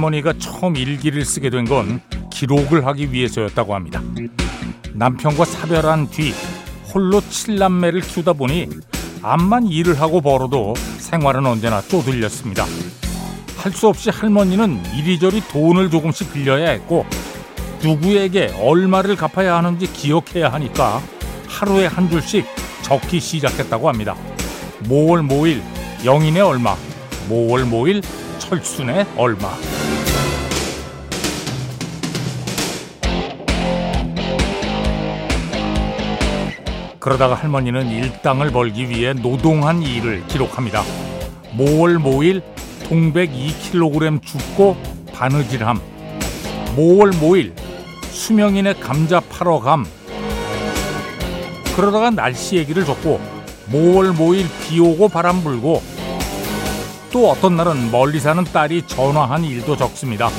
할머니가 처음 일기를 쓰게 된 건 기록을 하기 위해서였다고 합니다. 남편과 사별한 뒤 홀로 칠남매를 키우다 보니 암만 일을 하고 벌어도 생활은 언제나 쪼들렸습니다. 할 수 없이 할머니는 이리저리 돈을 조금씩 빌려야 했고 누구에게 얼마를 갚아야 하는지 기억해야 하니까 하루에 한 줄씩 적기 시작했다고 합니다. 모월 모일 영인의 얼마, 모월 모일 철순의 얼마. 그러다가 할머니는 일당을 벌기 위해 노동한 일을 기록합니다. 모월 모일 동백 2kg 죽고 바느질함. 모월 모일 수명인의 감자 팔어 감. 그러다가 날씨 얘기를 줬고 모월 모일 비 오고 바람 불고 또 어떤 날은 멀리 사는 딸이 전화한 일도 적습니다.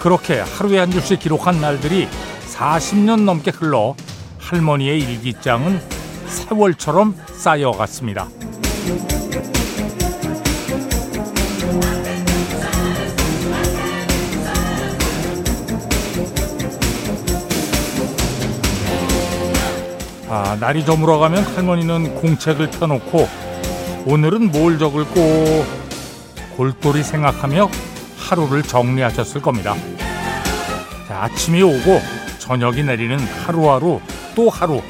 그렇게 하루에 한 줄씩 기록한 날들이 40년 넘게 흘러 할머니의 일기장은 세월처럼 쌓여갔습니다. 아, 날이 저물어가면 할머니는 공책을 펴놓고 오늘은 뭘 적을꼬 골똘히 생각하며 하루를 정리하셨을 겁니다. 자, 아침이 오고 저녁이 내리는 하루하루 또 하루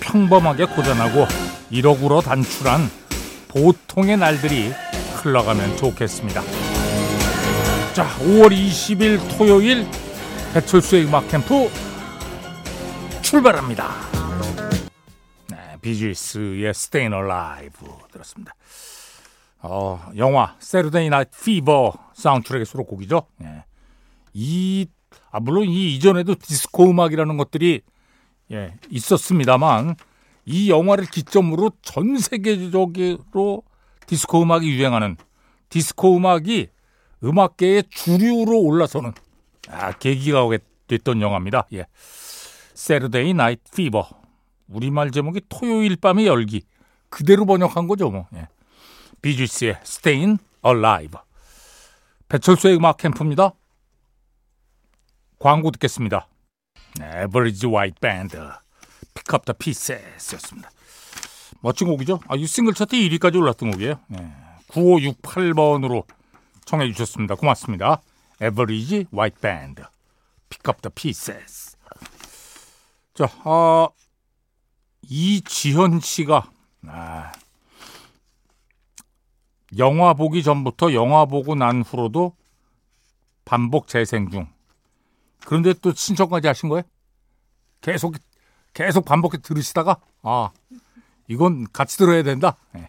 평범하게 고단하고 이러구러 단출한 보통의 날들이 흘러가면 좋겠습니다. 자, 5월 20일 토요일 배철수의 음악 캠프 출발합니다. 비지스의 Stayin' Alive 들었습니다. 어, 영화 Saturday Night Fever 사운드트랙의 수록곡이죠. 예. 이 아, 물론 이 이전에도 디스코 음악이라는 것들이 예, 있었습니다만 이 영화를 기점으로 전 세계적으로 디스코 음악이 유행하는 디스코 음악이 음악계의 주류로 올라서는 아, 계기가 됐던 영화입니다. 예. Saturday Night Fever 우리말 제목이 토요일 밤의 열기 그대로 번역한 거죠 뭐. 예. 비지스의 Stayin' Alive. 배철수의 음악 캠프입니다. 광고 듣겠습니다. White Band, Pick Up the Pieces였습니다. 멋진 곡이죠. 아, 이 싱글 차트 1위까지 올랐던 곡이에요. 네. 9568번으로 청해 주셨습니다. 고맙습니다. White Band, Pick Up the Pieces. 자, 아, 이지현 씨가 아, 영화 보기 전부터 영화 보고 난 후로도 반복 재생 중. 그런데 또 신청까지 하신 거예요? 계속 계속 반복해 들으시다가 아 이건 같이 들어야 된다. 네.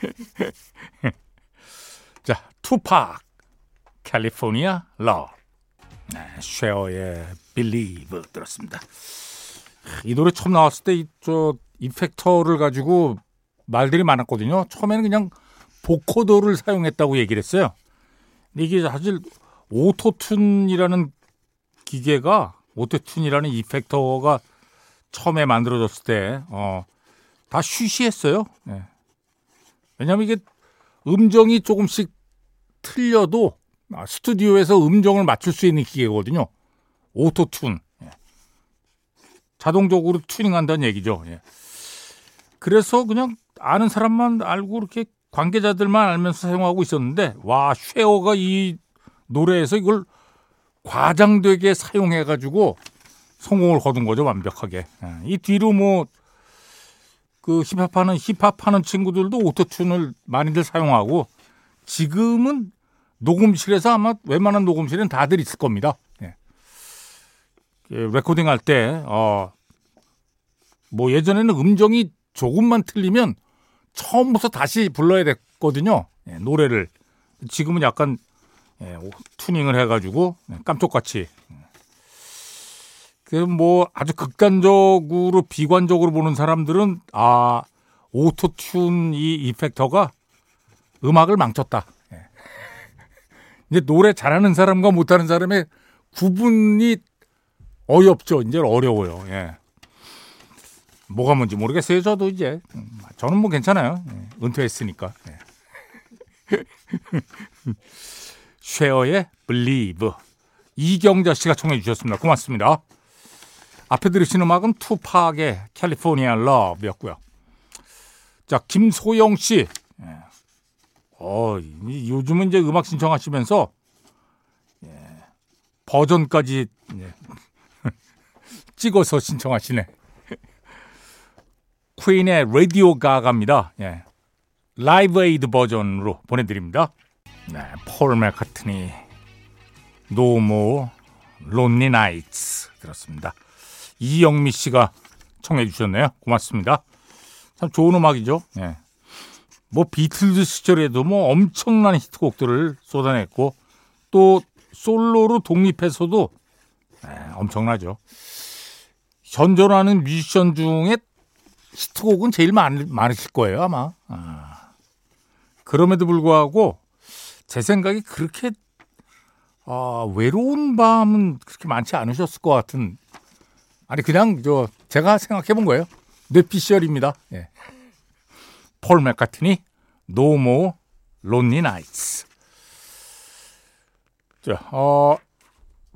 자 투팍 California Love 네, 쉐어의 Believe 들었습니다. 이 노래 처음 나왔을 때저 effector를 가지고 말들이 많았거든요. 처음에는 그냥 vocoder를 사용했다고 얘기를 했어요. 이게 사실 Auto-Tune이라는 기계가 Auto-Tune이라는 effector가 처음에 만들어졌을 때, 어, 다 쉬쉬했어요. 네. 왜냐하면 이게 음정이 조금씩 틀려도 아, 스튜디오에서 음정을 맞출 수 있는 기계거든요. Auto-Tune. 자동적으로 튜닝한다는 얘기죠. 예. 그래서 그냥 아는 사람만 알고 이렇게 관계자들만 알면서 사용하고 있었는데 와 쉐어가 이 노래에서 이걸 과장되게 사용해 가지고 성공을 거둔 거죠 완벽하게 예. 이 뒤로 뭐 그 힙합하는 힙합하는 친구들도 Auto-Tune을 많이들 사용하고 지금은 녹음실에서 아마 웬만한 녹음실은 다들 있을 겁니다. 예. 레코딩 할 때, 어, 뭐 예전에는 음정이 조금만 틀리면 처음부터 다시 불러야 됐거든요. 예, 노래를. 지금은 약간 예, 튜닝을 해가지고 예, 깜짝같이. 그 뭐 아주 극단적으로 비관적으로 보는 사람들은 아 오토튠 이 이펙터가 음악을 망쳤다. 예. 이제 노래 잘하는 사람과 못하는 사람의 구분이 어이없죠. 이제 어려워요. 예. 뭐가 뭔지 모르겠어요. 저도 이제 저는 뭐 괜찮아요. 예, 은퇴했으니까. 예. 쉐어의 Believe. 이경자 씨가 청해 주셨습니다. 고맙습니다. 앞에 들으신 음악은 투팍의 캘리포니아 러브였고요. 자, 김소영 씨. 예. 어, 요즘은 이제 음악 신청하시면서 예, 버전까지 예. 찍어서 신청하시네. 퀸의 Radio Ga Ga입니다. 예. Live Aid 버전으로 보내드립니다. 네, 폴 맥카트니 No More Lonely Nights 들었습니다. 이영미 씨가 청해 주셨네요. 고맙습니다. 참 좋은 음악이죠. 예. 뭐 비틀즈 시절에도 뭐 엄청난 히트곡들을 쏟아냈고 또 솔로로 독립해서도 예, 엄청나죠. 현존하는 뮤지션 중에 히트곡은 제일 많, 많으실 거예요 아마. 아. 그럼에도 불구하고 제 생각에 그렇게 아, 외로운 밤은 그렇게 많지 않으셨을 것 같은 아니 그냥 저 제가 생각해 본 거예요. 뇌피셜입니다. 예. 폴 맥카트니 More Lonely Nights. 자, 어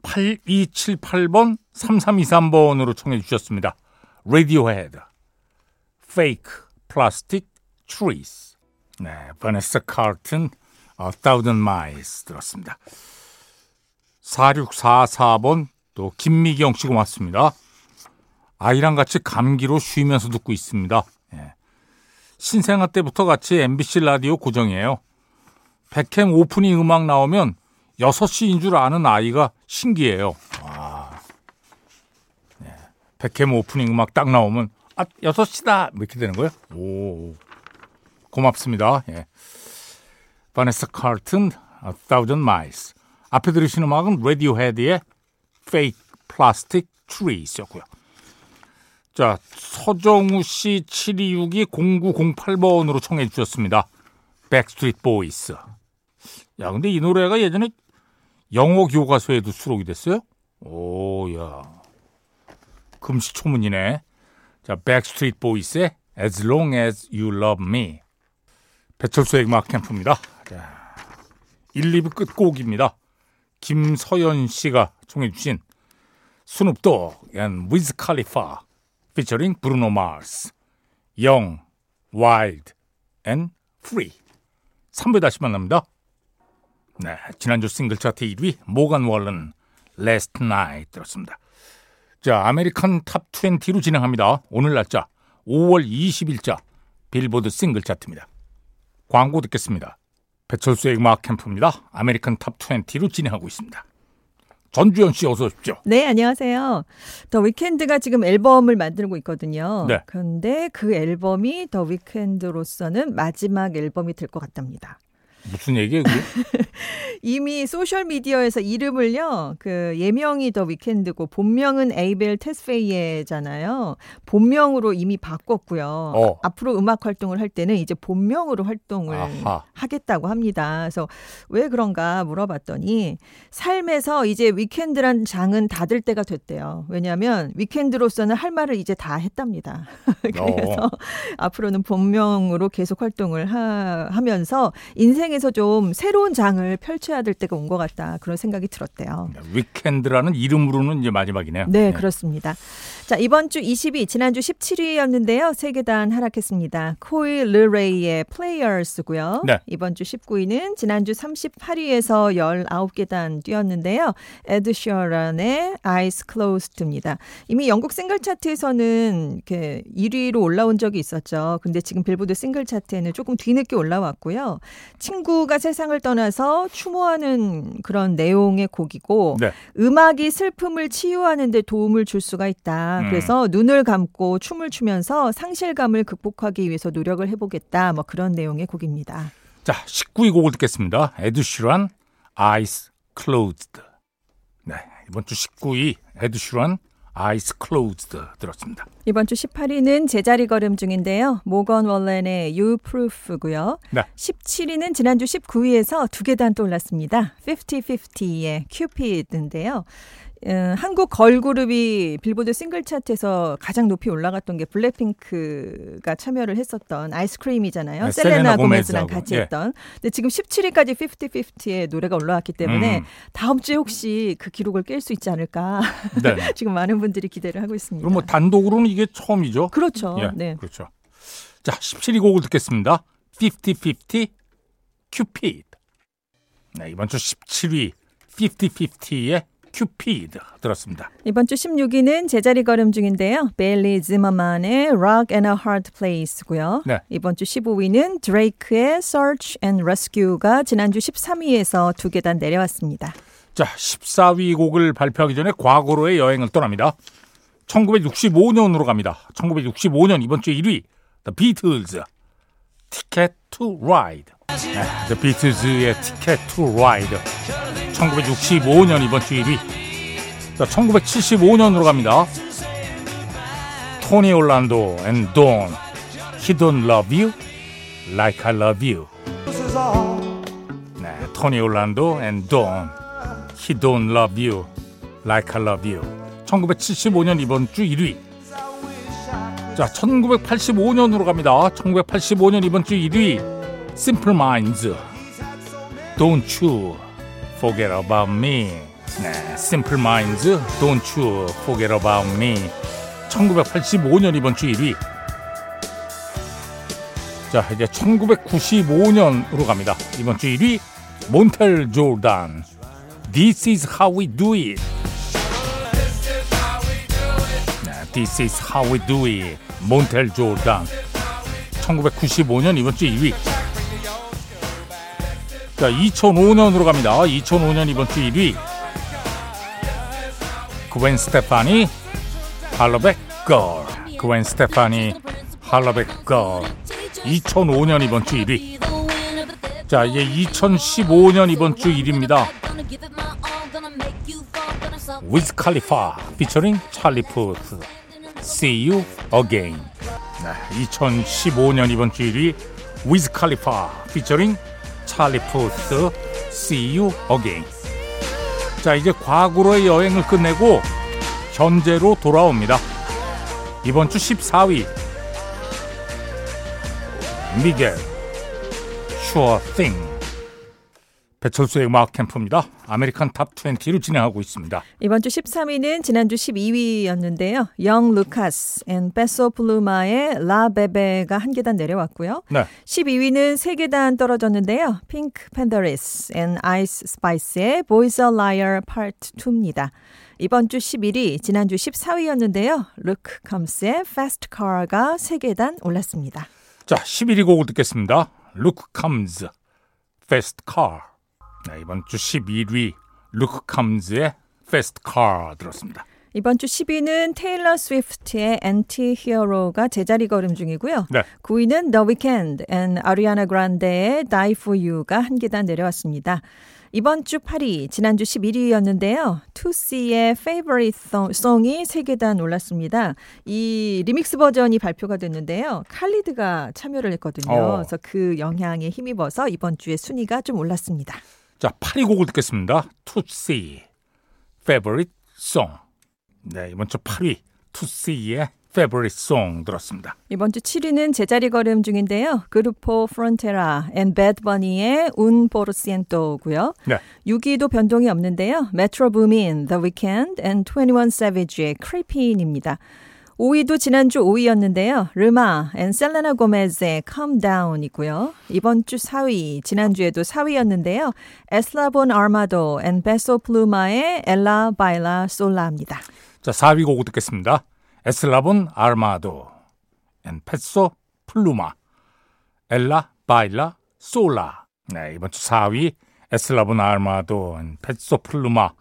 8278번 3323번으로 청해 주셨습니다. Radiohead Fake Plastic Trees. 네, 버네스 카르튼 A Thousand Miles 들었습니다. 4644번 또 김미경 씨 고맙습니다. 아이랑 같이 감기로 쉬면서 듣고 있습니다. 예. 신생아 때부터 같이 MBC 라디오 고정이에요. 백캠 오프닝 음악 나오면 6시인 줄 아는 아이가 신기해요. 와. 예. 백캠 오프닝 음악 딱 나오면 아, 6시다! 뭐 이렇게 되는 거예요? 오. 고맙습니다. 예. 바네사 칼튼, A Thousand Miles. 앞에 들으신 음악은 레디오헤드의 Fake Plastic Trees였고요. 자, 서정우 씨 7262-0908번으로 청해 주셨습니다. 백스트리트 보이스. 야, 근데 이 노래가 예전에 영어 교과서에도 수록이 됐어요? 오, 야. 금시초문이네. 자, 백스트리트 보이스의 As Long As You Love Me. 배철수의 음악 캠프입니다. 자, 1, 2부 끝곡입니다. 김서연 씨가 청해 주신 스눕독 and 위즈 칼리파 피처링 브루노 마스 Young, Wild and Free 3부에 다시 만납니다. 네, 지난주 싱글 차트 1위 모간 월런 Last Night 들었습니다. 자, American Top 20로 진행합니다. 오늘 날짜 5월 20일자 빌보드 싱글 차트입니다. 광고 듣겠습니다. 배철수의 음악 캠프입니다. American Top 20로 진행하고 있습니다. 전주현 씨 어서 오십시오. 네, 안녕하세요. 더 위켄드가 지금 앨범을 만들고 있거든요. 네. 그런데 그 앨범이 더 위켄드로서는 마지막 앨범이 될 것 같답니다. 무슨 얘기예요, 그게? 이미 소셜 미디어에서 이름을요, 그 예명이 더 위켄드고 본명은 에이벨 테스페이에잖아요. 본명으로 이미 바꿨고요. 어. 앞으로 음악 활동을 할 때는 이제 본명으로 활동을 아하. 하겠다고 합니다. 그래서 왜 그런가 물어봤더니 삶에서 이제 위켄드란 장은 닫을 때가 됐대요. 왜냐하면 위켄드로서는 할 말을 이제 다 했답니다. 그래서 어. 앞으로는 본명으로 계속 활동을 하, 하면서 인생에 서 좀 새로운 장을 펼쳐야 될 때가 온 것 같다 그런 생각이 들었대요. 위켄드라는 이름으로는 이제 마지막이네요. 네, 그렇습니다. 자, 이번 주 20위, 지난주 17위였는데요. 세 계단 하락했습니다. 코이 르레이의 Players고요. 네. 이번 주 19위는 지난주 38위에서 19계단 뛰었는데요. 에드 셔런의 Eyes Closed입니다. 이미 영국 싱글 차트에서는 이렇게 1위로 올라온 적이 있었죠. 근데 지금 빌보드 싱글 차트에는 조금 뒤늦게 올라왔고요. 친구가 세상을 떠나서 추모하는 그런 내용의 곡이고 네. 음악이 슬픔을 치유하는 데 도움을 줄 수가 있다. 음. 그래서 눈을 감고 춤을 추면서 상실감을 극복하기 위해서 노력을 해보겠다. 뭐 그런 내용의 곡입니다. 자, 19위 곡을 듣겠습니다. 에드슈란 Eyes Closed. 네, 이번 주 19위 에드슈란 Eyes Closed 들었습니다. 이번 주 18위는 제자리 걸음 중인데요. 모건 월렌의 You Proof고요. 네. 17위는 지난주 19위에서 두 계단 또 올랐습니다. 50-50의 Cupid인데요. 음, 한국 걸그룹이 빌보드 싱글 차트에서 가장 높이 올라갔던 게 블랙핑크가 참여를 했었던 아이스크림이잖아요. 네, 셀레나 셀레나 고메즈랑 같이 예. 했던. 근데 지금 17위까지 50-50의 노래가 올라왔기 때문에 음. 다음 주에 혹시 그 기록을 깰 수 있지 않을까. 네. 지금 많은 분들이 기대를 하고 있습니다. 그럼 뭐 단독으로는 이게 처음이죠. 그렇죠. 예, 네. 그렇죠. 자, 17위 곡을 듣겠습니다. 50-50 큐피드. 네, 이번 주 17위 50-50의 큐피드 들었습니다. 이번 주 16위는 제자리 걸음 중인데요. 베일리 지머만의 Rock and a Hard Place고요. 네. 이번 주 15위는 드레이크의 Search and Rescue가 지난주 13위에서 두 계단 내려왔습니다. 자, 14위 곡을 발표하기 전에 과거로의 여행을 떠납니다. 1965년으로 갑니다. 1965년 이번 주 1위 The Beatles Ticket to Ride. 네, The Beatles의 Ticket to Ride. 1965년 이번 주 1위. 자, 1975년으로 갑니다. 토니 올란도 and Dawn He Don't Love You Like I Love You. 네, 토니 올란도 and Dawn He Don't Love You Like I Love You 1975년 이번 주 1위 자 1985년으로 갑니다 1985년 이번 주 1위 Simple Minds Don't You Forget About Me 네, Simple Minds Don't You Forget About Me 1985년 이번 주 1위 자 이제 1995년으로 갑니다 이번 주 1위 몬텔 조단 This is how we do it. 네, This is how we do it. 몬텔 조단. 1995년 이번 주 2위. 자, 2005년으로 갑니다. 2005년 이번 주 1위. 그웬 스테파니 할러백 걸. 그웬 스테파니 할러백 걸. 2005년 이번 주 1위. 자, 이제 2015년 이번 주 1위입니다. 위즈 칼리파 피처링 찰리 푸스 See You Again 네, 2015년 이번 주 1위 위즈 칼리파 피처링 푸트 See You Again. 자 이제 과거로의 여행을 끝내고 현재로 돌아옵니다. 이번 주 14위 미겔. Sure Thing 배철수의 음악 캠프입니다. American Top 20를 진행하고 있습니다. 이번 주 13위는 지난주 12위였는데요. 영 루카스 and 페소 플루마의 La Bebe가 한 계단 내려왔고요. 네. 12위는 세 계단 떨어졌는데요. 핑크 팬더리스 and 아이스 스파이스의 Boy's a Liar Part 2입니다. 이번 주 11위, 지난주 14위였는데요. 루크 컴스의 Fast Car가 세 계단 올랐습니다. 자, 11위 곡을 듣겠습니다. Look Comes, Fast Car. 네, 이번 주 11위 Look Comes의 Fast Car 들었습니다. 이번 주 10위는 테일러 스위프트의 Anti Hero가 제자리 걸음 중이고요. 네. 9위는 The Weeknd and 아리아나 그란데의 Die For You가 한 계단 내려왔습니다. 이번 주 8위, 지난주 11위였는데요. 2C의 Favorite Song- Song이 3계단 올랐습니다. 이 리믹스 버전이 발표가 됐는데요. 칼리드가 참여를 했거든요. 어. 그래서 그 영향에 힘입어서 이번 주에 순위가 좀 올랐습니다. 자, 8위 곡을 듣겠습니다. Toosii, Favorite Song. 네, 이번 주 8위 Toosii의 Favorite Song 들었습니다. 이번 주 7위는 제자리 걸음 중인데요. 그루포 프론테라 and 배드 버니의 Un por ciento고요. 네. 6위도 변동이 없는데요. 메트로 부민, The Weeknd and 21 Savage의 Creepin'입니다. 5위도 지난주 5위였는데요. 르마 and 셀레나 고메즈의 Calm Down이고요. 이번 주 4위, 지난주에도 4위였는데요. 에슬라본 아르마도 and 페소 플루마의 Ella Baila Sola입니다. 자, 4위 곡을 듣겠습니다. 에슬라본 아르마도 and 페소 플루마 Ella Baila Sola 네, 이번 주 4위 에슬라본 아르마도 and 페소 플루마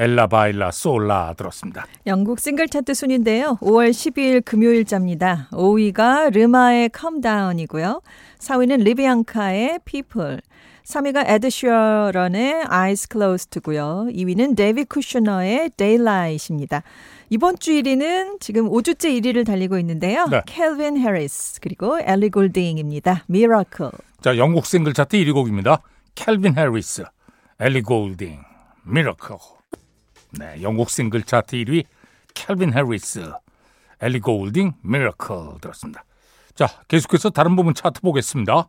Ella Baila Sola 들었습니다. 영국 싱글 차트 순인데요. 5월 12일 금요일자입니다. 5위가 르마의 Calm Down이고요. 4위는 리비앙카의 People. 3위가 에드 슈어런의 Eyes Closed고요. 2위는 데이비드 쿠슈너의 Daylight입니다. 이번 주 1위는 지금 5주째 1위를 달리고 있는데요. 네. 켈빈 해리스 그리고 엘리 골딩입니다. Miracle. 자, 영국 싱글 차트 1위 곡입니다. 캘빈 해리스, 엘리 골딩, Miracle. 네, 영국 싱글 차트 1위 캘빈 해리스, 엘리 골딩, Miracle 들었습니다. 자, 계속해서 다른 부문 차트 보겠습니다.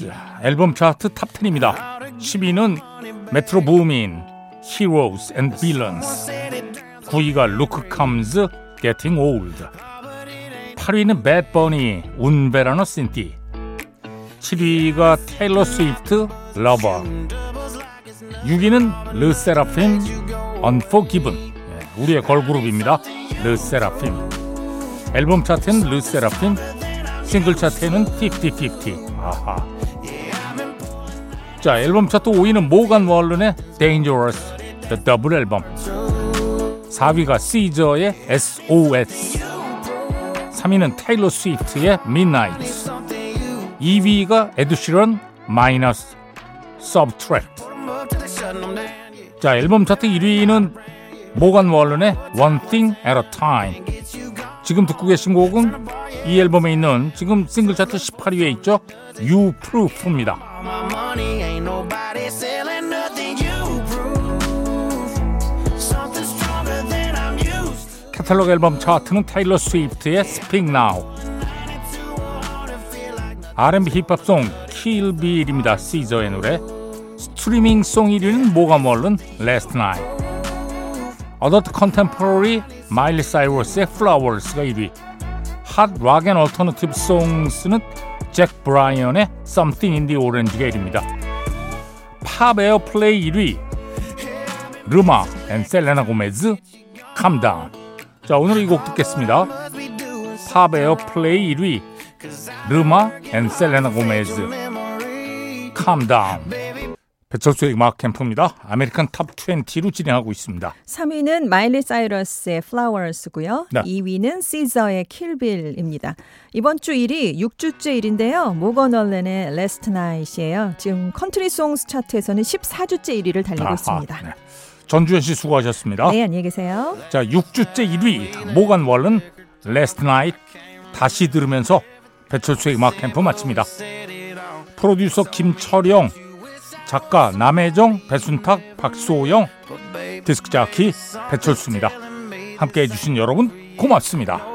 자, 앨범 차트 Top 10입니다. 10위는 메트로 부민, Heroes and Villains. 9위가 루크 컴즈, Gettin' Old. 8위는 Bad Bunny, Un Verano Sin Ti. 7위가 테일러 스위프트, Lover. 6위는 르세라핌. 예, 우리의 걸그룹입니다. 르세라핌. 앨범 차트는 르세라핌, 싱글 차트에는 50-50. 아하. 자, 앨범 차트 5위는 모간 월른의 Dangerous, The Double Album. 4위가 시저의 SOS. 3위는 테일러 스위프트의 Midnights. 2위가 에드시런 마이너스 Subtract. 자, 앨범 차트 1위는 모간 월른의 One Thing at a Time. 지금 듣고 계신 곡은 이 앨범에 있는 지금 싱글 차트 18위에 있죠. You Proof입니다. 카탈로그 앨범 차트는 테일러 스위프트의 Speak Now. R&B 힙합송 킬빌입니다. 시저의 노래. Streaming Song 1위는 모간 월른 Last Night. Adult Contemporary 마일리 사이러스의 Flowers가 1위. Hot Rock and Alternative Songs는 잭 브라이언의 Something in the Orange가 1위입니다. Pop Airplay 1위 르마 and 셀레나 고메즈 Calm Down. 자 오늘 이 곡 듣겠습니다. Pop Airplay 1위 르마 and 셀레나 고메즈 Calm Down. 배철수의 음악 캠프입니다. American Top 20로 진행하고 있습니다. 3위는 마일리 사이러스의 Flowers고요. 네. 2위는 시저의 Kill Bill입니다. 이번 주 1위 6주째 1위인데요. 모건 월렌의 Last Night이에요. 지금 Country Songs 차트에서는 14주째 1위를 달리고 아하, 있습니다. 네. 전주현 씨 수고하셨습니다. 네, 안녕히 계세요. 자, 6주째 1위 모간 월른 Last Night 다시 들으면서 배철수의 음악 캠프 마칩니다. 프로듀서 김철영, 작가 남혜정, 배순탁, 박소영, 디스크 자키 배철수입니다. 함께 해 주신 여러분 고맙습니다.